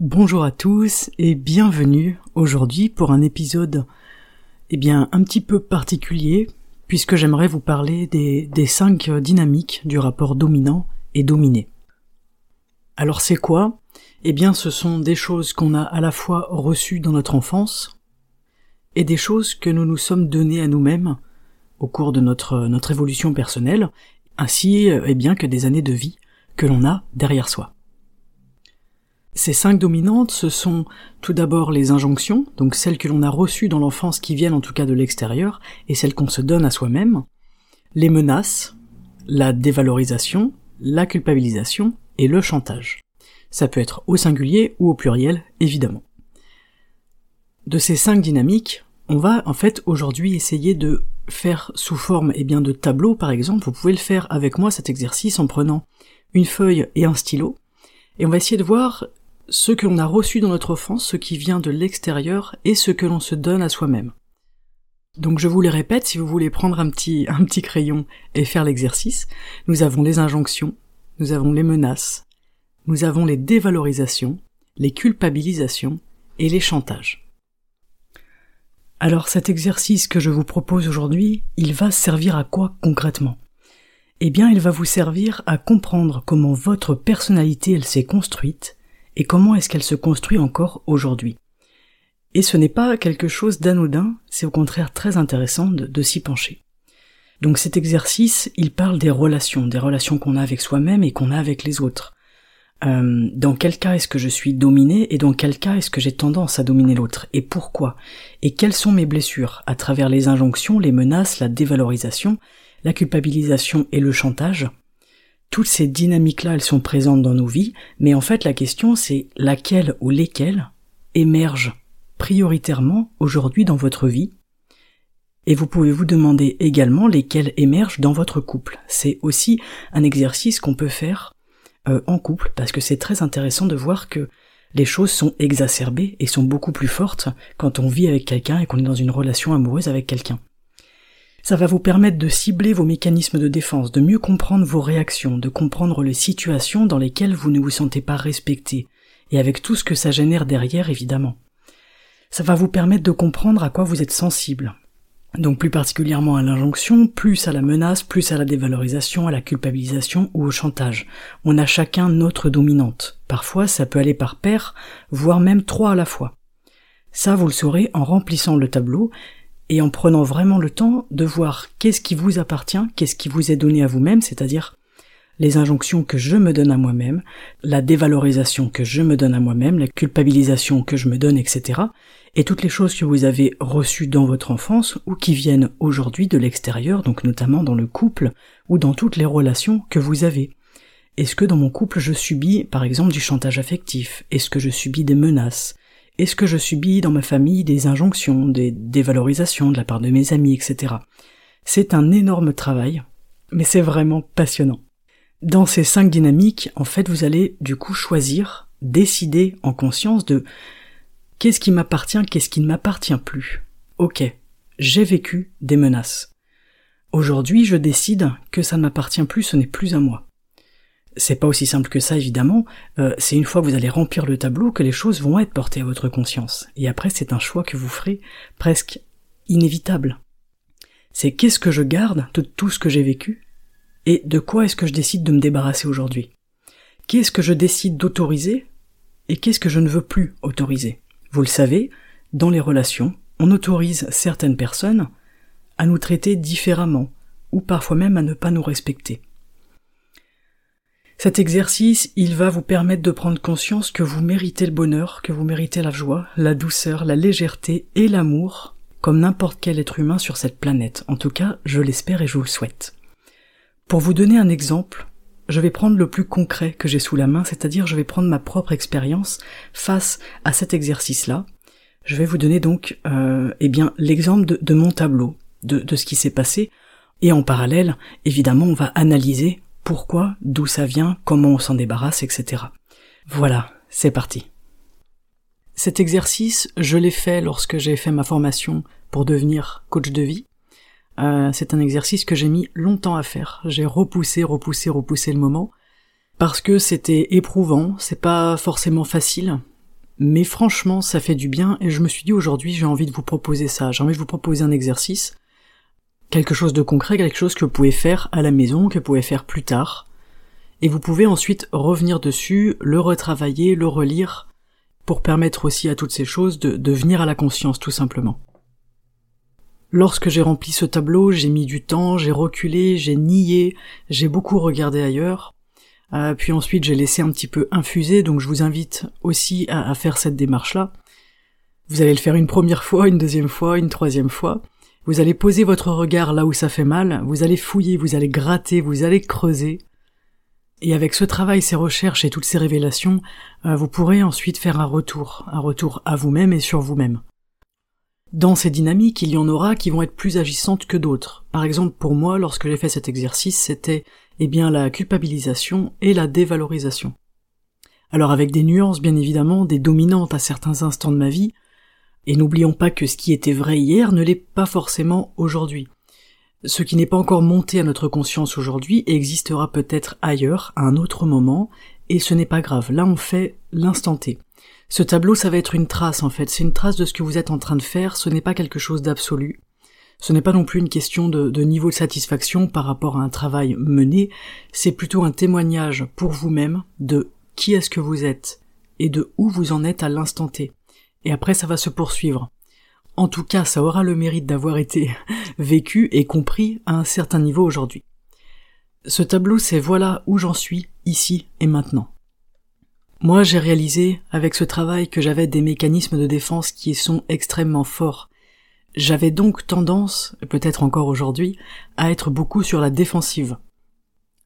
Bonjour à tous et bienvenue aujourd'hui pour un épisode eh bien un petit peu particulier puisque j'aimerais vous parler des, des cinq dynamiques du rapport dominant et dominé. Alors c'est quoi? Eh bien ce sont des choses qu'on a à la fois reçues dans notre enfance et des choses que nous nous sommes données à nous-mêmes au cours de notre, notre évolution personnelle, ainsi eh bien que des années de vie que l'on a derrière soi. Ces cinq dominantes, ce sont tout d'abord les injonctions, donc celles que l'on a reçues dans l'enfance qui viennent en tout cas de l'extérieur, et celles qu'on se donne à soi-même, les menaces, la dévalorisation, la culpabilisation et le chantage. Ça peut être au singulier ou au pluriel, évidemment. De ces cinq dynamiques, on va en fait aujourd'hui essayer de faire sous forme eh bien, de tableau par exemple, vous pouvez le faire avec moi cet exercice en prenant une feuille et un stylo, et on va essayer de voir ce que l'on a reçu dans notre enfance, ce qui vient de l'extérieur et ce que l'on se donne à soi-même. Donc je vous les répète, si vous voulez prendre un petit, un petit crayon et faire l'exercice, nous avons les injonctions, nous avons les menaces, nous avons les dévalorisations, les culpabilisations et les chantages. Alors cet exercice que je vous propose aujourd'hui, il va servir à quoi concrètement? Eh bien il va vous servir à comprendre comment votre personnalité elle s'est construite et comment est-ce qu'elle se construit encore aujourd'hui? Et ce n'est pas quelque chose d'anodin, c'est au contraire très intéressant de, s'y pencher. Donc cet exercice, il parle des relations, des relations qu'on a avec soi-même et qu'on a avec les autres. Euh, dans quel cas est-ce que je suis dominé et dans quel cas est-ce que j'ai tendance à dominer l'autre et pourquoi? Et quelles sont mes blessures? À travers les injonctions, les menaces, la dévalorisation, la culpabilisation et le chantage. Toutes ces dynamiques-là, elles sont présentes dans nos vies, mais en fait la question c'est laquelle ou lesquelles émergent prioritairement aujourd'hui dans votre vie? Et vous pouvez vous demander également lesquelles émergent dans votre couple. C'est aussi un exercice qu'on peut faire euh, en couple, parce que c'est très intéressant de voir que les choses sont exacerbées et sont beaucoup plus fortes quand on vit avec quelqu'un et qu'on est dans une relation amoureuse avec quelqu'un. Ça va vous permettre de cibler vos mécanismes de défense, de mieux comprendre vos réactions, de comprendre les situations dans lesquelles vous ne vous sentez pas respecté, et avec tout ce que ça génère derrière évidemment. Ça va vous permettre de comprendre à quoi vous êtes sensible, donc plus particulièrement à l'injonction, plus à la menace, plus à la dévalorisation, à la culpabilisation ou au chantage. On a chacun notre dominante. Parfois ça peut aller par paire, voire même trois à la fois. Ça vous le saurez en remplissant le tableau et en prenant vraiment le temps de voir qu'est-ce qui vous appartient, qu'est-ce qui vous est donné à vous-même, c'est-à-dire les injonctions que je me donne à moi-même, la dévalorisation que je me donne à moi-même, la culpabilisation que je me donne, etc et toutes les choses que vous avez reçues dans votre enfance ou qui viennent aujourd'hui de l'extérieur, donc notamment dans le couple ou dans toutes les relations que vous avez. Est-ce que dans mon couple je subis par exemple du chantage affectif? Est-ce que je subis des menaces? Est-ce que je subis dans ma famille des injonctions, des dévalorisations de la part de mes amis, etc. C'est un énorme travail, mais c'est vraiment passionnant. Dans ces cinq dynamiques, en fait, vous allez du coup choisir, décider en conscience de Qu'est-ce qui m'appartient, qu'est-ce qui ne m'appartient plus Ok, j'ai vécu des menaces. Aujourd'hui, je décide que ça ne m'appartient plus, ce n'est plus à moi. C'est pas aussi simple que ça, évidemment. Euh, c'est une fois que vous allez remplir le tableau que les choses vont être portées à votre conscience. Et après, c'est un choix que vous ferez presque inévitable. C'est qu'est-ce que je garde de tout ce que j'ai vécu et de quoi est-ce que je décide de me débarrasser aujourd'hui? Qu'est-ce que je décide d'autoriser et qu'est-ce que je ne veux plus autoriser? Vous le savez, dans les relations, on autorise certaines personnes à nous traiter différemment, ou parfois même à ne pas nous respecter. Cet exercice, il va vous permettre de prendre conscience que vous méritez le bonheur, que vous méritez la joie, la douceur, la légèreté et l'amour comme n'importe quel être humain sur cette planète. En tout cas, je l'espère et je vous le souhaite. Pour vous donner un exemple, je vais prendre le plus concret que j'ai sous la main, c'est-à-dire je vais prendre ma propre expérience face à cet exercice-là. Je vais vous donner donc euh, eh bien l'exemple de, mon tableau, de, de ce qui s'est passé, et en parallèle, évidemment, on va analyser pourquoi, d'où ça vient, comment on s'en débarrasse, etc. Voilà, c'est parti. Cet exercice, je l'ai fait lorsque j'ai fait ma formation pour devenir coach de vie. Euh, c'est un exercice que j'ai mis longtemps à faire. J'ai repoussé, repoussé, repoussé le moment parce que c'était éprouvant, c'est pas forcément facile, mais franchement, ça fait du bien et je me suis dit aujourd'hui, j'ai envie de vous proposer ça. J'ai envie de vous proposer un exercice, quelque chose de concret, quelque chose que vous pouvez faire à la maison, que vous pouvez faire plus tard, et vous pouvez ensuite revenir dessus, le retravailler, le relire, pour permettre aussi à toutes ces choses de, venir à la conscience tout simplement. Lorsque j'ai rempli ce tableau, j'ai mis du temps, j'ai reculé, j'ai nié, j'ai beaucoup regardé ailleurs, euh, puis ensuite j'ai laissé un petit peu infuser, donc je vous invite aussi à, à faire cette démarche-là. Vous allez le faire une première fois, une deuxième fois, une troisième fois. Vous allez poser votre regard là où ça fait mal, vous allez fouiller, vous allez gratter, vous allez creuser, et avec ce travail, ces recherches et toutes ces révélations, euh, vous pourrez ensuite faire un retour, un retour à vous-même et sur vous-même. Dans ces dynamiques, il y en aura qui vont être plus agissantes que d'autres. Par exemple, pour moi, lorsque j'ai fait cet exercice, c'était, eh bien, la culpabilisation et la dévalorisation. Alors avec des nuances, bien évidemment, des dominantes à certains instants de ma vie, et n'oublions pas que ce qui était vrai hier ne l'est pas forcément aujourd'hui. Ce qui n'est pas encore monté à notre conscience aujourd'hui existera peut-être ailleurs, à un autre moment, et ce n'est pas grave. Là, on fait l'instant T. Ce tableau, ça va être une trace, en fait. C'est une trace de ce que vous êtes en train de faire. Ce n'est pas quelque chose d'absolu. Ce n'est pas non plus une question de, niveau de satisfaction par rapport à un travail mené. C'est plutôt un témoignage pour vous-même de qui est-ce que vous êtes et de où vous en êtes à l'instant T. Et après, ça va se poursuivre. En tout cas, ça aura le mérite d'avoir été vécu et compris à un certain niveau aujourd'hui. Ce tableau, c'est voilà où j'en suis, ici et maintenant. Moi, j'ai réalisé avec ce travail que j'avais des mécanismes de défense qui sont extrêmement forts. J'avais donc tendance, peut-être encore aujourd'hui, à être beaucoup sur la défensive.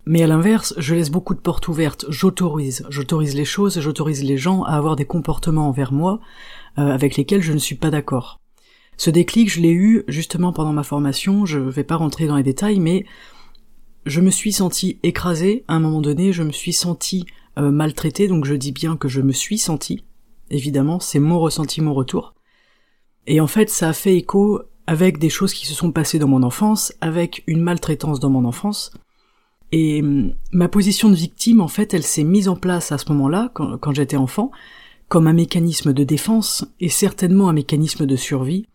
Mais à l'inverse, je laisse beaucoup de portes ouvertes, j'autorise, j'autorise les choses, j'autorise les gens à avoir des comportements envers moi avec lesquels je ne suis pas d'accord. Ce déclic, je l'ai eu justement pendant ma formation, je vais pas rentrer dans les détails, mais je me suis senti écrasé à un moment donné, je me suis senti euh, maltraité, donc je dis bien que je me suis senti, évidemment, c'est mon ressenti, mon retour. Et en fait, ça a fait écho avec des choses qui se sont passées dans mon enfance, avec une maltraitance dans mon enfance. Et hum, ma position de victime, en fait, elle s'est mise en place à ce moment-là, quand j'étais enfant, comme un mécanisme de défense et certainement un mécanisme de survie,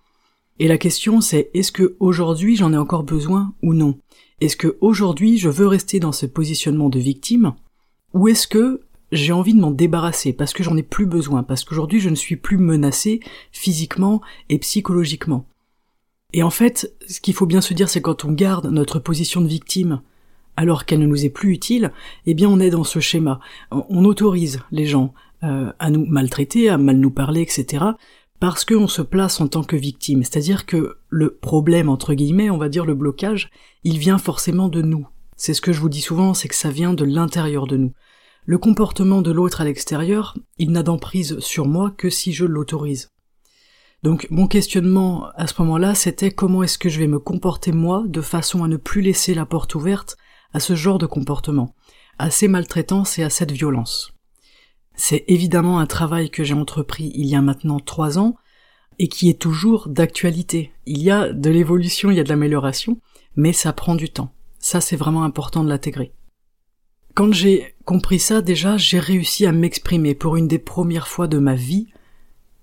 et la question c'est est-ce que aujourd'hui j'en ai encore besoin ou non? Est-ce que aujourd'hui je veux rester dans ce positionnement de victime? Ou est-ce que j'ai envie de m'en débarrasser parce que j'en ai plus besoin, parce qu'aujourd'hui je ne suis plus menacé physiquement et psychologiquement? Et en fait, ce qu'il faut bien se dire, c'est quand on garde notre position de victime alors qu'elle ne nous est plus utile, eh bien on est dans ce schéma. On autorise les gens euh, à nous maltraiter, à mal nous parler, etc parce qu'on se place en tant que victime. C'est-à-dire que le problème, entre guillemets, on va dire le blocage, il vient forcément de nous. C'est ce que je vous dis souvent, c'est que ça vient de l'intérieur de nous. Le comportement de l'autre à l'extérieur, il n'a d'emprise sur moi que si je l'autorise. Donc mon questionnement à ce moment-là, c'était comment est-ce que je vais me comporter moi de façon à ne plus laisser la porte ouverte à ce genre de comportement, à ces maltraitances et à cette violence. C'est évidemment un travail que j'ai entrepris il y a maintenant trois ans et qui est toujours d'actualité. Il y a de l'évolution, il y a de l'amélioration, mais ça prend du temps. Ça, c'est vraiment important de l'intégrer. Quand j'ai compris ça, déjà, j'ai réussi à m'exprimer pour une des premières fois de ma vie.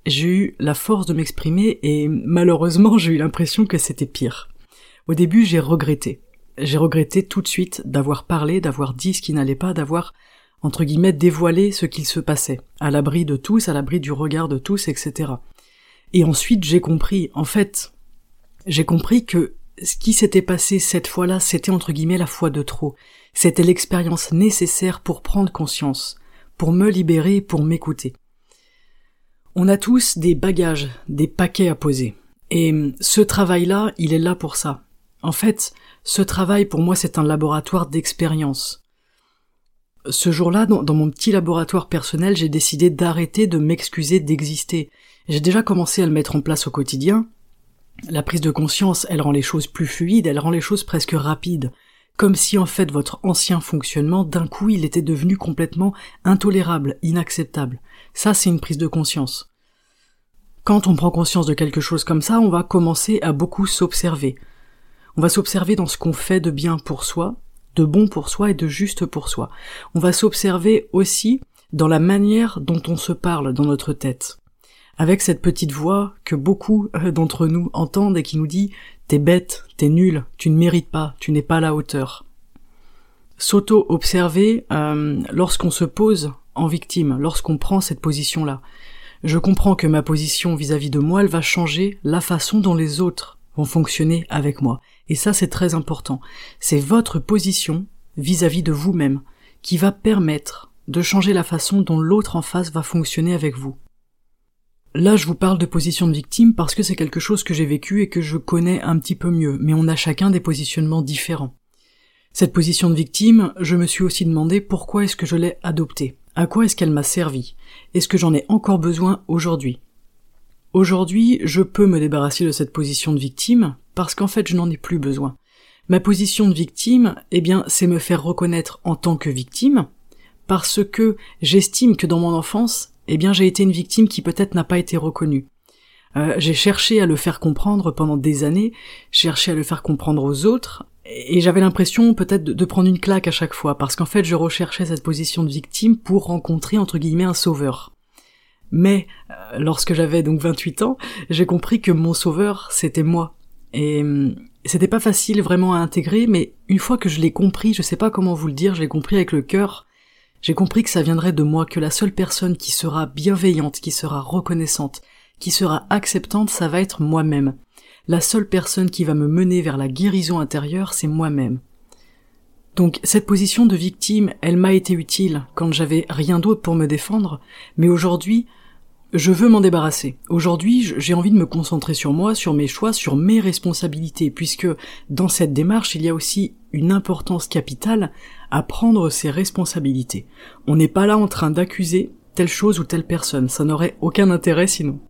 J'ai eu la force de m'exprimer et malheureusement, j'ai eu l'impression que c'était pire. Au début, j'ai regretté. J'ai regretté tout de suite d'avoir parlé, d'avoir dit ce qui n'allait pas, d'avoir entre guillemets, dévoiler ce qu'il se passait, à l'abri de tous, à l'abri du regard de tous, etc. Et ensuite, j'ai compris, en fait, j'ai compris que ce qui s'était passé cette fois-là, c'était entre guillemets la fois de trop. C'était l'expérience nécessaire pour prendre conscience, pour me libérer, pour m'écouter. On a tous des bagages, des paquets à poser. Et ce travail-là, il est là pour ça. En fait, ce travail pour moi c'est un laboratoire d'expérience. Ce jour-là, dans, mon petit laboratoire personnel, j'ai décidé d'arrêter de m'excuser d'exister. J'ai déjà commencé à le mettre en place au quotidien. La prise de conscience, elle rend les choses plus fluides, elle rend les choses presque rapides. Comme si en fait votre ancien fonctionnement, d'un coup, il était devenu complètement intolérable, inacceptable. Ça, c'est une prise de conscience. Quand on prend conscience de quelque chose comme ça, on va commencer à beaucoup s'observer. On va s'observer dans ce qu'on fait de bien pour soi, de bon pour soi et de juste pour soi. On va s'observer aussi dans la manière dont on se parle dans notre tête. Avec cette petite voix que beaucoup euh, d'entre nous entendent et qui nous dit T'es bête, t'es nul, tu ne mérites pas, tu n'es pas à la hauteur. S'auto-observer euh, lorsqu'on se pose en victime, lorsqu'on prend cette position-là. Je comprends que ma position vis-à-vis -vis de moi, elle va changer la façon dont les autres vont fonctionner avec moi. Et ça, c'est très important. C'est votre position vis-à-vis de vous-même qui va permettre de changer la façon dont l'autre en face va fonctionner avec vous. Là, je vous parle de position de victime parce que c'est quelque chose que j'ai vécu et que je connais un petit peu mieux, mais on a chacun des positionnements différents. Cette position de victime, je me suis aussi demandé pourquoi est-ce que je l'ai adoptée, à quoi est-ce qu'elle m'a servi, est-ce que j'en ai encore besoin aujourd'hui? Aujourd'hui, je peux me débarrasser de cette position de victime parce qu'en fait, je n'en ai plus besoin. Ma position de victime, eh bien, c'est me faire reconnaître en tant que victime parce que j'estime que dans mon enfance, eh bien, j'ai été une victime qui peut-être n'a pas été reconnue. Euh, j'ai cherché à le faire comprendre pendant des années, cherché à le faire comprendre aux autres, et j'avais l'impression peut-être de, de, prendre une claque à chaque fois, parce qu'en fait je recherchais cette position de victime pour rencontrer entre guillemets un sauveur. Mais euh, lorsque j'avais donc 28 ans, j'ai compris que mon sauveur, c'était moi. Et hum, c'était pas facile vraiment à intégrer, mais une fois que je l'ai compris, je sais pas comment vous le dire, je l'ai compris avec le cœur, j'ai compris que ça viendrait de moi, que la seule personne qui sera bienveillante, qui sera reconnaissante, qui sera acceptante, ça va être moi-même. La seule personne qui va me mener vers la guérison intérieure, c'est moi-même. Donc cette position de victime, elle m'a été utile quand j'avais rien d'autre pour me défendre, mais aujourd'hui, je veux m'en débarrasser. Aujourd'hui, j'ai envie de me concentrer sur moi, sur mes choix, sur mes responsabilités, puisque dans cette démarche, il y a aussi une importance capitale à prendre ses responsabilités. On n'est pas là en train d'accuser telle chose ou telle personne, ça n'aurait aucun intérêt sinon.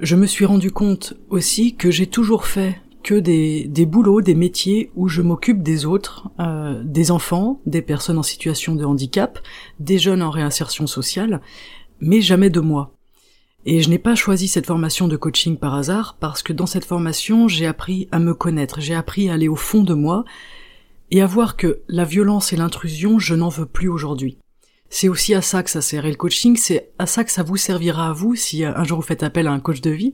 Je me suis rendu compte aussi que j'ai toujours fait que des, des boulots, des métiers où je m'occupe des autres, euh, des enfants, des personnes en situation de handicap, des jeunes en réinsertion sociale, mais jamais de moi. Et je n'ai pas choisi cette formation de coaching par hasard parce que dans cette formation j'ai appris à me connaître, j'ai appris à aller au fond de moi et à voir que la violence et l'intrusion je n'en veux plus aujourd'hui. C'est aussi à ça que ça sert et le coaching c'est à ça que ça vous servira à vous si un jour vous faites appel à un coach de vie.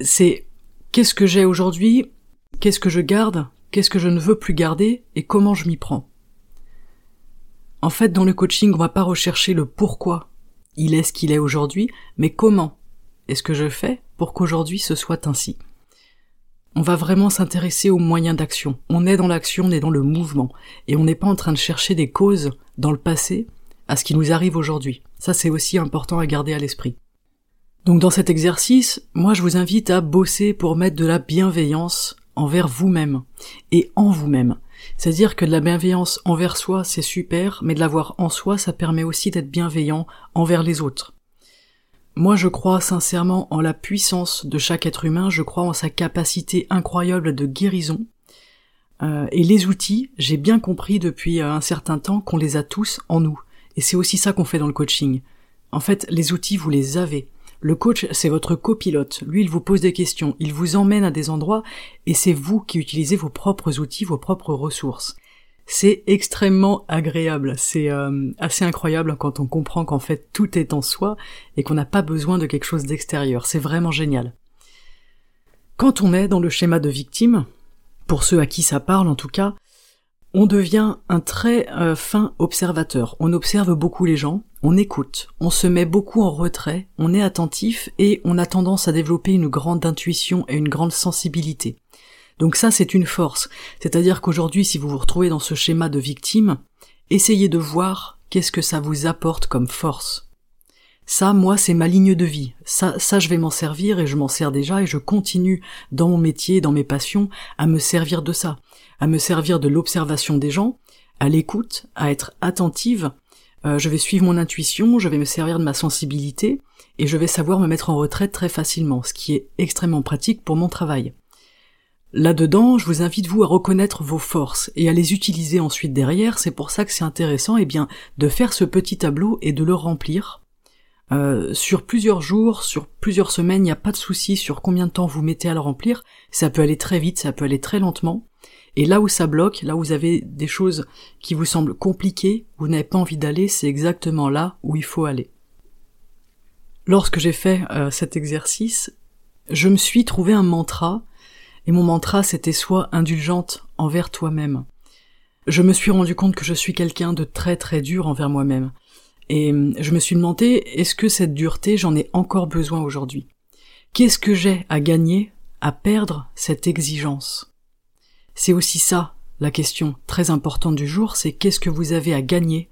C'est Qu'est-ce que j'ai aujourd'hui? Qu'est-ce que je garde? Qu'est-ce que je ne veux plus garder? Et comment je m'y prends? En fait, dans le coaching, on va pas rechercher le pourquoi il est ce qu'il est aujourd'hui, mais comment est-ce que je fais pour qu'aujourd'hui ce soit ainsi? On va vraiment s'intéresser aux moyens d'action. On est dans l'action, on est dans le mouvement, et on n'est pas en train de chercher des causes dans le passé à ce qui nous arrive aujourd'hui. Ça c'est aussi important à garder à l'esprit. Donc dans cet exercice, moi je vous invite à bosser pour mettre de la bienveillance envers vous-même et en vous-même. C'est-à-dire que de la bienveillance envers soi, c'est super, mais de l'avoir en soi, ça permet aussi d'être bienveillant envers les autres. Moi, je crois sincèrement en la puissance de chaque être humain, je crois en sa capacité incroyable de guérison. Euh, et les outils, j'ai bien compris depuis euh, un certain temps qu'on les a tous en nous. Et c'est aussi ça qu'on fait dans le coaching. En fait, les outils, vous les avez. Le coach, c'est votre copilote. Lui, il vous pose des questions, il vous emmène à des endroits, et c'est vous qui utilisez vos propres outils, vos propres ressources. C'est extrêmement agréable, c'est euh, assez incroyable quand on comprend qu'en fait tout est en soi et qu'on n'a pas besoin de quelque chose d'extérieur. C'est vraiment génial. Quand on est dans le schéma de victime, pour ceux à qui ça parle en tout cas, on devient un très euh, fin observateur. On observe beaucoup les gens, on écoute, on se met beaucoup en retrait, on est attentif et on a tendance à développer une grande intuition et une grande sensibilité. Donc ça c'est une force. C'est-à-dire qu'aujourd'hui si vous vous retrouvez dans ce schéma de victime, essayez de voir qu'est-ce que ça vous apporte comme force. Ça, moi, c'est ma ligne de vie. Ça, ça, je vais m'en servir et je m'en sers déjà et je continue dans mon métier, dans mes passions, à me servir de ça, à me servir de l'observation des gens, à l'écoute, à être attentive. Euh, je vais suivre mon intuition, je vais me servir de ma sensibilité et je vais savoir me mettre en retraite très facilement, ce qui est extrêmement pratique pour mon travail. Là-dedans, je vous invite vous à reconnaître vos forces et à les utiliser ensuite derrière. C'est pour ça que c'est intéressant, eh bien, de faire ce petit tableau et de le remplir. Euh, sur plusieurs jours, sur plusieurs semaines, il n'y a pas de souci sur combien de temps vous mettez à le remplir. Ça peut aller très vite, ça peut aller très lentement. Et là où ça bloque, là où vous avez des choses qui vous semblent compliquées, vous n'avez pas envie d'aller, c'est exactement là où il faut aller. Lorsque j'ai fait euh, cet exercice, je me suis trouvé un mantra et mon mantra c'était soit indulgente envers toi-même. Je me suis rendu compte que je suis quelqu'un de très très dur envers moi-même. Et hum, je me suis demandé, est-ce que cette dureté, j'en ai encore besoin aujourd'hui? Qu'est-ce que j'ai à gagner, à perdre cette exigence? C'est aussi ça, la question très importante du jour, c'est qu'est-ce que vous avez à gagner,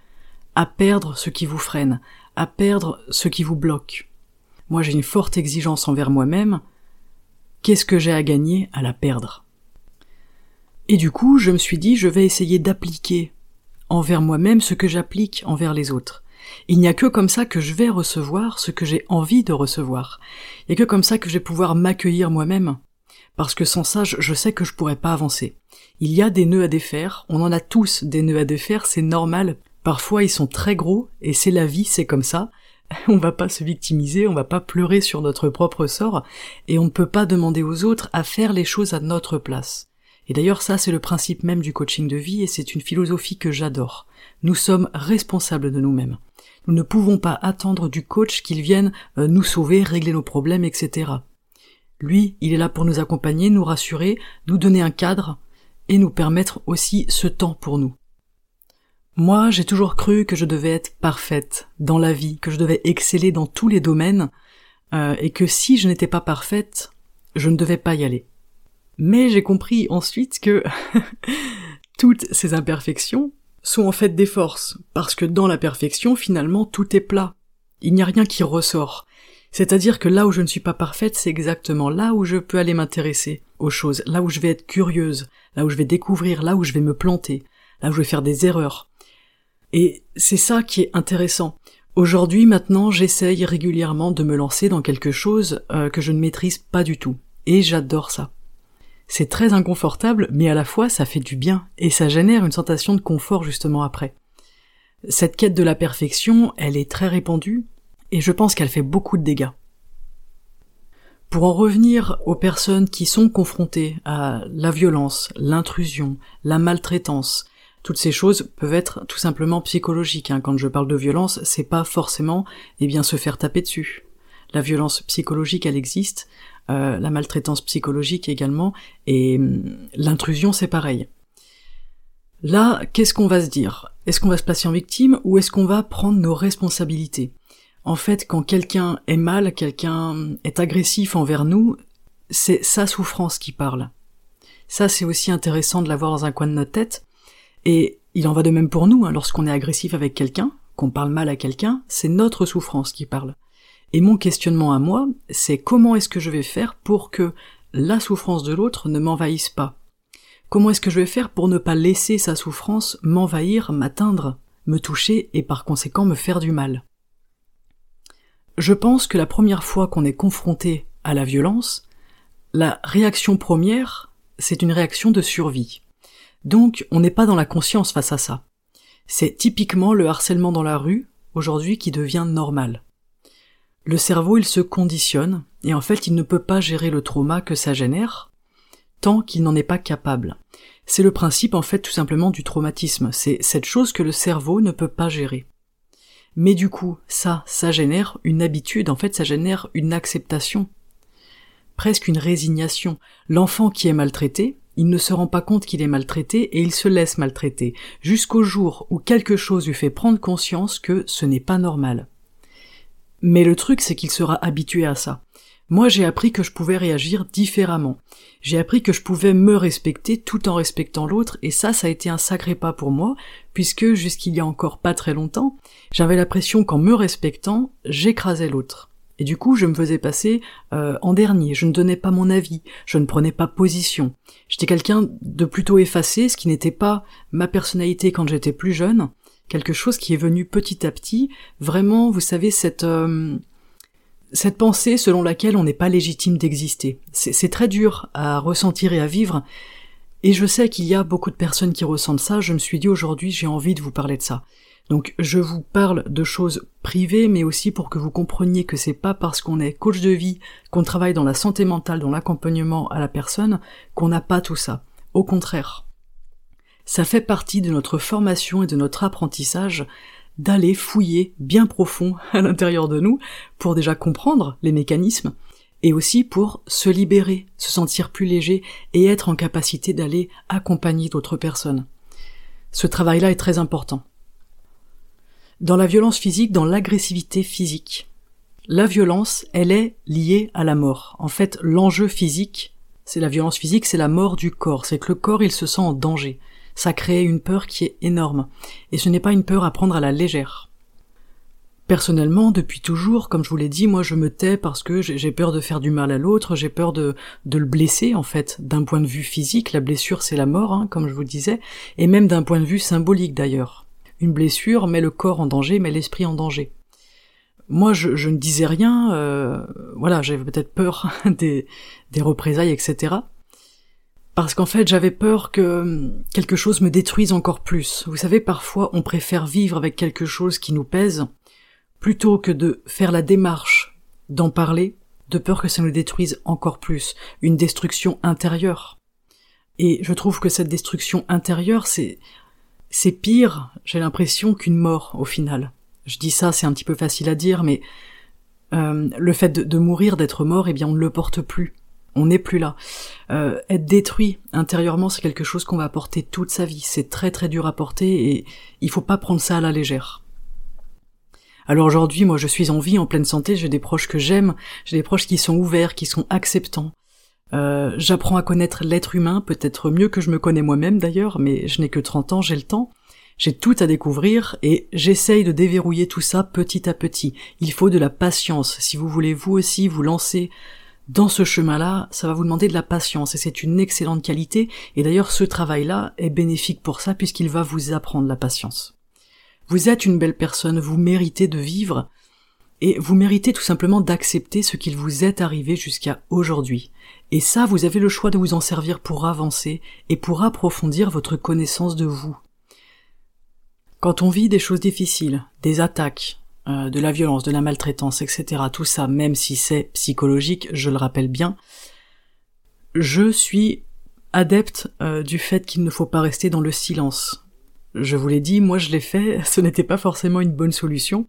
à perdre ce qui vous freine, à perdre ce qui vous bloque. Moi j'ai une forte exigence envers moi-même, Qu'est-ce que j'ai à gagner à la perdre? Et du coup, je me suis dit, je vais essayer d'appliquer envers moi-même ce que j'applique envers les autres. Il n'y a que comme ça que je vais recevoir ce que j'ai envie de recevoir. Il n'y a que comme ça que je vais pouvoir m'accueillir moi-même. Parce que sans ça, je sais que je pourrais pas avancer. Il y a des nœuds à défaire, on en a tous des nœuds à défaire, c'est normal. Parfois ils sont très gros, et c'est la vie, c'est comme ça. on va pas se victimiser, on va pas pleurer sur notre propre sort, et on ne peut pas demander aux autres à faire les choses à notre place. Et d'ailleurs ça c'est le principe même du coaching de vie et c'est une philosophie que j'adore. Nous sommes responsables de nous-mêmes. Nous ne pouvons pas attendre du coach qu'il vienne euh, nous sauver, régler nos problèmes, etc. Lui, il est là pour nous accompagner, nous rassurer, nous donner un cadre, et nous permettre aussi ce temps pour nous. Moi, j'ai toujours cru que je devais être parfaite dans la vie, que je devais exceller dans tous les domaines, euh, et que si je n'étais pas parfaite, je ne devais pas y aller. Mais j'ai compris ensuite que toutes ces imperfections sont en fait des forces, parce que dans la perfection, finalement, tout est plat. Il n'y a rien qui ressort. C'est-à-dire que là où je ne suis pas parfaite, c'est exactement là où je peux aller m'intéresser aux choses, là où je vais être curieuse, là où je vais découvrir, là où je vais me planter, là où je vais faire des erreurs, et c'est ça qui est intéressant. Aujourd'hui, maintenant, j'essaye régulièrement de me lancer dans quelque chose euh, que je ne maîtrise pas du tout. Et j'adore ça. C'est très inconfortable, mais à la fois ça fait du bien, et ça génère une sensation de confort justement après. Cette quête de la perfection, elle est très répandue, et je pense qu'elle fait beaucoup de dégâts. Pour en revenir aux personnes qui sont confrontées à la violence, l'intrusion, la maltraitance, toutes ces choses peuvent être tout simplement psychologiques. Hein. Quand je parle de violence, c'est pas forcément eh bien se faire taper dessus. La violence psychologique, elle existe, euh, la maltraitance psychologique également, et hum, l'intrusion, c'est pareil. Là, qu'est-ce qu'on va se dire? Est-ce qu'on va se passer en victime ou est-ce qu'on va prendre nos responsabilités? En fait, quand quelqu'un est mal, quelqu'un est agressif envers nous, c'est sa souffrance qui parle. Ça, c'est aussi intéressant de l'avoir dans un coin de notre tête, et il en va de même pour nous, hein, lorsqu'on est agressif avec quelqu'un, qu'on parle mal à quelqu'un, c'est notre souffrance qui parle. Et mon questionnement à moi, c'est comment est-ce que je vais faire pour que la souffrance de l'autre ne m'envahisse pas? Comment est-ce que je vais faire pour ne pas laisser sa souffrance m'envahir, m'atteindre, me toucher et par conséquent me faire du mal? Je pense que la première fois qu'on est confronté à la violence, la réaction première, c'est une réaction de survie. Donc on n'est pas dans la conscience face à ça. C'est typiquement le harcèlement dans la rue, aujourd'hui, qui devient normal. Le cerveau, il se conditionne, et en fait, il ne peut pas gérer le trauma que ça génère, tant qu'il n'en est pas capable. C'est le principe, en fait, tout simplement du traumatisme. C'est cette chose que le cerveau ne peut pas gérer. Mais du coup, ça, ça génère une habitude, en fait, ça génère une acceptation. Presque une résignation. L'enfant qui est maltraité, il ne se rend pas compte qu'il est maltraité et il se laisse maltraiter, jusqu'au jour où quelque chose lui fait prendre conscience que ce n'est pas normal. Mais le truc, c'est qu'il sera habitué à ça. Moi, j'ai appris que je pouvais réagir différemment. J'ai appris que je pouvais me respecter tout en respectant l'autre, et ça, ça a été un sacré pas pour moi, puisque jusqu'il y a encore pas très longtemps, j'avais l'impression qu'en me respectant, j'écrasais l'autre. Et du coup, je me faisais passer euh, en dernier, je ne donnais pas mon avis, je ne prenais pas position. J'étais quelqu'un de plutôt effacé, ce qui n'était pas ma personnalité quand j'étais plus jeune, quelque chose qui est venu petit à petit, vraiment, vous savez, cette... Euh, cette pensée selon laquelle on n'est pas légitime d'exister. C'est très dur à ressentir et à vivre, et je sais qu'il y a beaucoup de personnes qui ressentent ça, je me suis dit aujourd'hui j'ai envie de vous parler de ça. Donc je vous parle de choses privées, mais aussi pour que vous compreniez que c'est pas parce qu'on est coach de vie, qu'on travaille dans la santé mentale, dans l'accompagnement à la personne, qu'on n'a pas tout ça. Au contraire. Ça fait partie de notre formation et de notre apprentissage d'aller fouiller bien profond à l'intérieur de nous pour déjà comprendre les mécanismes et aussi pour se libérer, se sentir plus léger et être en capacité d'aller accompagner d'autres personnes. Ce travail-là est très important. Dans la violence physique, dans l'agressivité physique, la violence, elle est liée à la mort. En fait, l'enjeu physique, c'est la violence physique, c'est la mort du corps. C'est que le corps, il se sent en danger ça crée une peur qui est énorme, et ce n'est pas une peur à prendre à la légère. Personnellement, depuis toujours, comme je vous l'ai dit, moi je me tais parce que j'ai peur de faire du mal à l'autre, j'ai peur de, le blesser en fait, d'un point de vue physique, la blessure c'est la mort, hein, comme je vous disais, et même d'un point de vue symbolique d'ailleurs. Une blessure met le corps en danger, met l'esprit en danger. Moi, je, ne disais rien, euh, voilà, j'avais peut-être peur des représailles, etc parce qu'en fait j'avais peur que hum, quelque chose me détruise encore plus. Vous savez, parfois on préfère vivre avec quelque chose qui nous pèse, plutôt que de faire la démarche d'en parler, de peur que ça nous détruise encore plus, une destruction intérieure. Et je trouve que cette destruction intérieure, c'est c'est pire, j'ai l'impression, qu'une mort au final. Je dis ça, c'est un petit peu facile à dire, mais euh, le fait de, de mourir, d'être mort, eh bien on ne le porte plus on n'est plus là. Euh, être détruit intérieurement, c'est quelque chose qu'on va porter toute sa vie. C'est très très dur à porter et il faut pas prendre ça à la légère. Alors aujourd'hui, moi je suis en vie, en pleine santé, j'ai des proches que j'aime, j'ai des proches qui sont ouverts, qui sont acceptants. Euh, j'apprends à connaître l'être humain, peut-être mieux que je me connais moi-même d'ailleurs, mais je n'ai que 30 ans, j'ai le temps. J'ai tout à découvrir et j'essaye de déverrouiller tout ça petit à petit. Il faut de la patience. Si vous voulez vous aussi vous lancer dans ce chemin-là, ça va vous demander de la patience et c'est une excellente qualité et d'ailleurs ce travail-là est bénéfique pour ça puisqu'il va vous apprendre la patience. Vous êtes une belle personne, vous méritez de vivre et vous méritez tout simplement d'accepter ce qu'il vous est arrivé jusqu'à aujourd'hui. Et ça, vous avez le choix de vous en servir pour avancer et pour approfondir votre connaissance de vous. Quand on vit des choses difficiles, des attaques, euh, de la violence, de la maltraitance, etc. Tout ça, même si c'est psychologique, je le rappelle bien, je suis adepte euh, du fait qu'il ne faut pas rester dans le silence. Je vous l'ai dit, moi je l'ai fait, ce n'était pas forcément une bonne solution.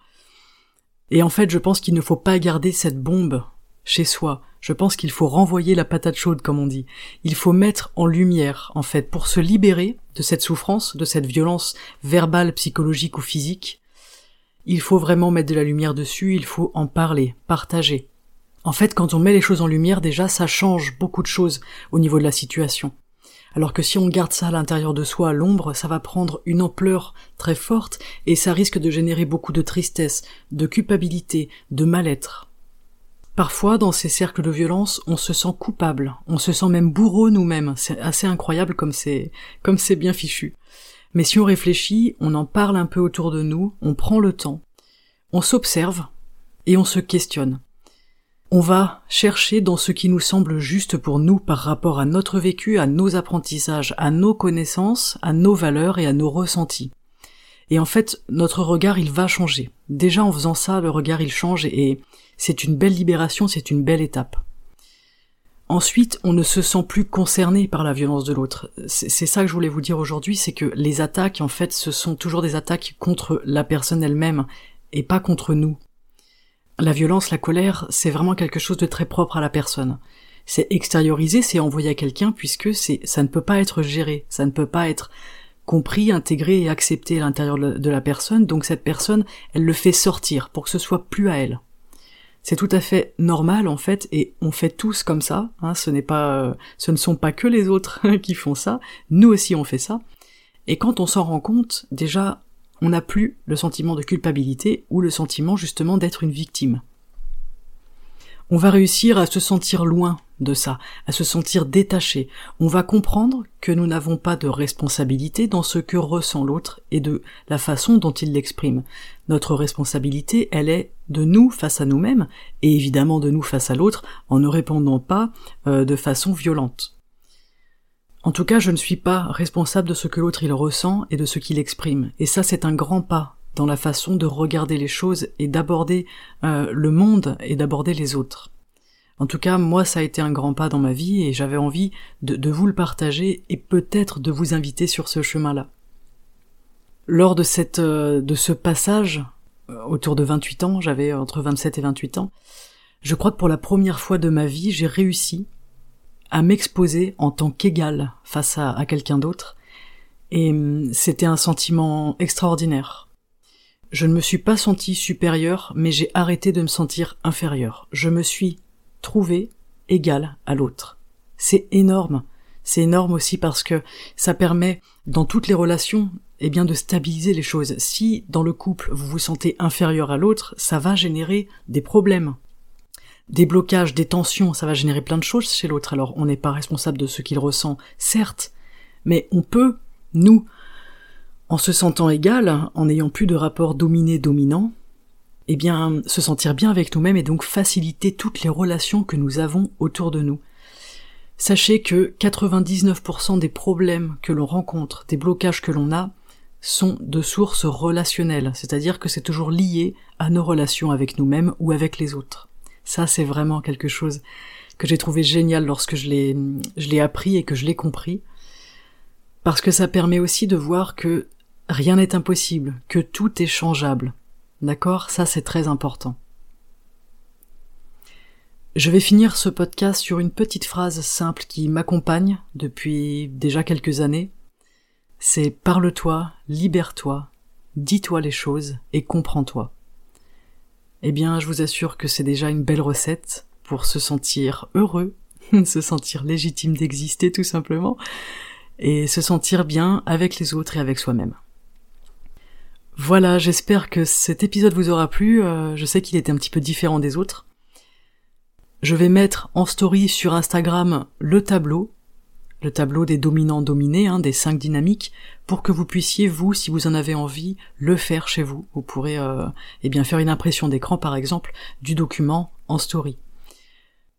Et en fait, je pense qu'il ne faut pas garder cette bombe chez soi. Je pense qu'il faut renvoyer la patate chaude, comme on dit. Il faut mettre en lumière, en fait, pour se libérer de cette souffrance, de cette violence verbale, psychologique ou physique, il faut vraiment mettre de la lumière dessus, il faut en parler, partager. En fait, quand on met les choses en lumière, déjà, ça change beaucoup de choses au niveau de la situation. Alors que si on garde ça à l'intérieur de soi, à l'ombre, ça va prendre une ampleur très forte et ça risque de générer beaucoup de tristesse, de culpabilité, de mal-être. Parfois, dans ces cercles de violence, on se sent coupable, on se sent même bourreau nous-mêmes. C'est assez incroyable comme c'est, comme c'est bien fichu. Mais si on réfléchit, on en parle un peu autour de nous, on prend le temps, on s'observe et on se questionne. On va chercher dans ce qui nous semble juste pour nous par rapport à notre vécu, à nos apprentissages, à nos connaissances, à nos valeurs et à nos ressentis. Et en fait, notre regard, il va changer. Déjà en faisant ça, le regard, il change et c'est une belle libération, c'est une belle étape. Ensuite, on ne se sent plus concerné par la violence de l'autre. C'est ça que je voulais vous dire aujourd'hui, c'est que les attaques, en fait, ce sont toujours des attaques contre la personne elle-même et pas contre nous. La violence, la colère, c'est vraiment quelque chose de très propre à la personne. C'est extériorisé, c'est envoyé à quelqu'un puisque c'est, ça ne peut pas être géré, ça ne peut pas être compris, intégré et accepté à l'intérieur de la personne, donc cette personne, elle le fait sortir pour que ce soit plus à elle. C'est tout à fait normal en fait, et on fait tous comme ça. Hein, ce n'est pas, euh, ce ne sont pas que les autres qui font ça. Nous aussi on fait ça. Et quand on s'en rend compte, déjà, on n'a plus le sentiment de culpabilité ou le sentiment justement d'être une victime. On va réussir à se sentir loin de ça, à se sentir détaché. On va comprendre que nous n'avons pas de responsabilité dans ce que ressent l'autre et de la façon dont il l'exprime. Notre responsabilité, elle est de nous face à nous-mêmes et évidemment de nous face à l'autre en ne répondant pas euh, de façon violente. En tout cas, je ne suis pas responsable de ce que l'autre il ressent et de ce qu'il exprime. Et ça, c'est un grand pas dans la façon de regarder les choses et d'aborder euh, le monde et d'aborder les autres. En tout cas, moi, ça a été un grand pas dans ma vie et j'avais envie de, vous le partager et peut-être de vous inviter sur ce chemin-là. Lors euh, de ce passage, euh, autour de 28 ans, j'avais entre 27 et 28 ans, je crois que pour la première fois de ma vie, j'ai réussi à m'exposer en tant qu'égal face à, à quelqu'un d'autre. Et hum, c'était un sentiment extraordinaire. Je ne me suis pas senti supérieur, mais j'ai arrêté de me sentir inférieur. Je me suis trouvé égal à l'autre. C'est énorme. C'est énorme aussi parce que ça permet, dans toutes les relations, eh bien, de stabiliser les choses. Si, dans le couple, vous vous sentez inférieur à l'autre, ça va générer des problèmes. Des blocages, des tensions, ça va générer plein de choses chez l'autre. Alors, on n'est pas responsable de ce qu'il ressent, certes, mais on peut, nous, en se sentant égal, en n'ayant plus de rapport dominé-dominant, eh bien, se sentir bien avec nous-mêmes et donc faciliter toutes les relations que nous avons autour de nous. Sachez que 99% des problèmes que l'on rencontre, des blocages que l'on a, sont de sources relationnelles, c'est-à-dire que c'est toujours lié à nos relations avec nous-mêmes ou avec les autres. Ça, c'est vraiment quelque chose que j'ai trouvé génial lorsque je l'ai, je l'ai appris et que je l'ai compris, parce que ça permet aussi de voir que rien n'est impossible, que tout est changeable, D'accord? Ça c'est très important. Je vais finir ce podcast sur une petite phrase simple qui m'accompagne depuis déjà quelques années. C'est parle-toi, libère-toi, dis-toi les choses et comprends-toi. Eh bien, je vous assure que c'est déjà une belle recette pour se sentir heureux, se sentir légitime d'exister tout simplement, et se sentir bien avec les autres et avec soi-même. Voilà, j'espère que cet épisode vous aura plu. Euh, je sais qu'il était un petit peu différent des autres. Je vais mettre en story sur Instagram le tableau, le tableau des dominants dominés, hein, des cinq dynamiques, pour que vous puissiez, vous, si vous en avez envie, le faire chez vous. Vous pourrez euh, eh bien faire une impression d'écran, par exemple, du document en story.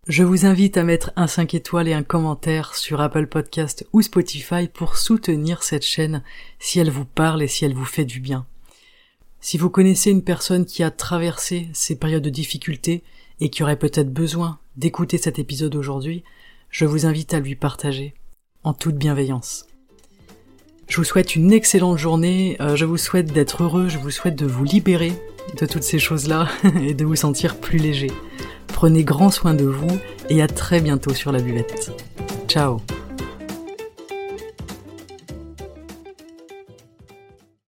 Je vous invite à mettre un 5 étoiles et un commentaire sur Apple Podcast ou Spotify pour soutenir cette chaîne si elle vous parle et si elle vous fait du bien. Si vous connaissez une personne qui a traversé ces périodes de difficulté et qui aurait peut-être besoin d'écouter cet épisode aujourd'hui, je vous invite à lui partager, en toute bienveillance. Je vous souhaite une excellente journée, euh, je vous souhaite d'être heureux, je vous souhaite de vous libérer de toutes ces choses-là et de vous sentir plus léger. Prenez grand soin de vous et à très bientôt sur la buvette. Ciao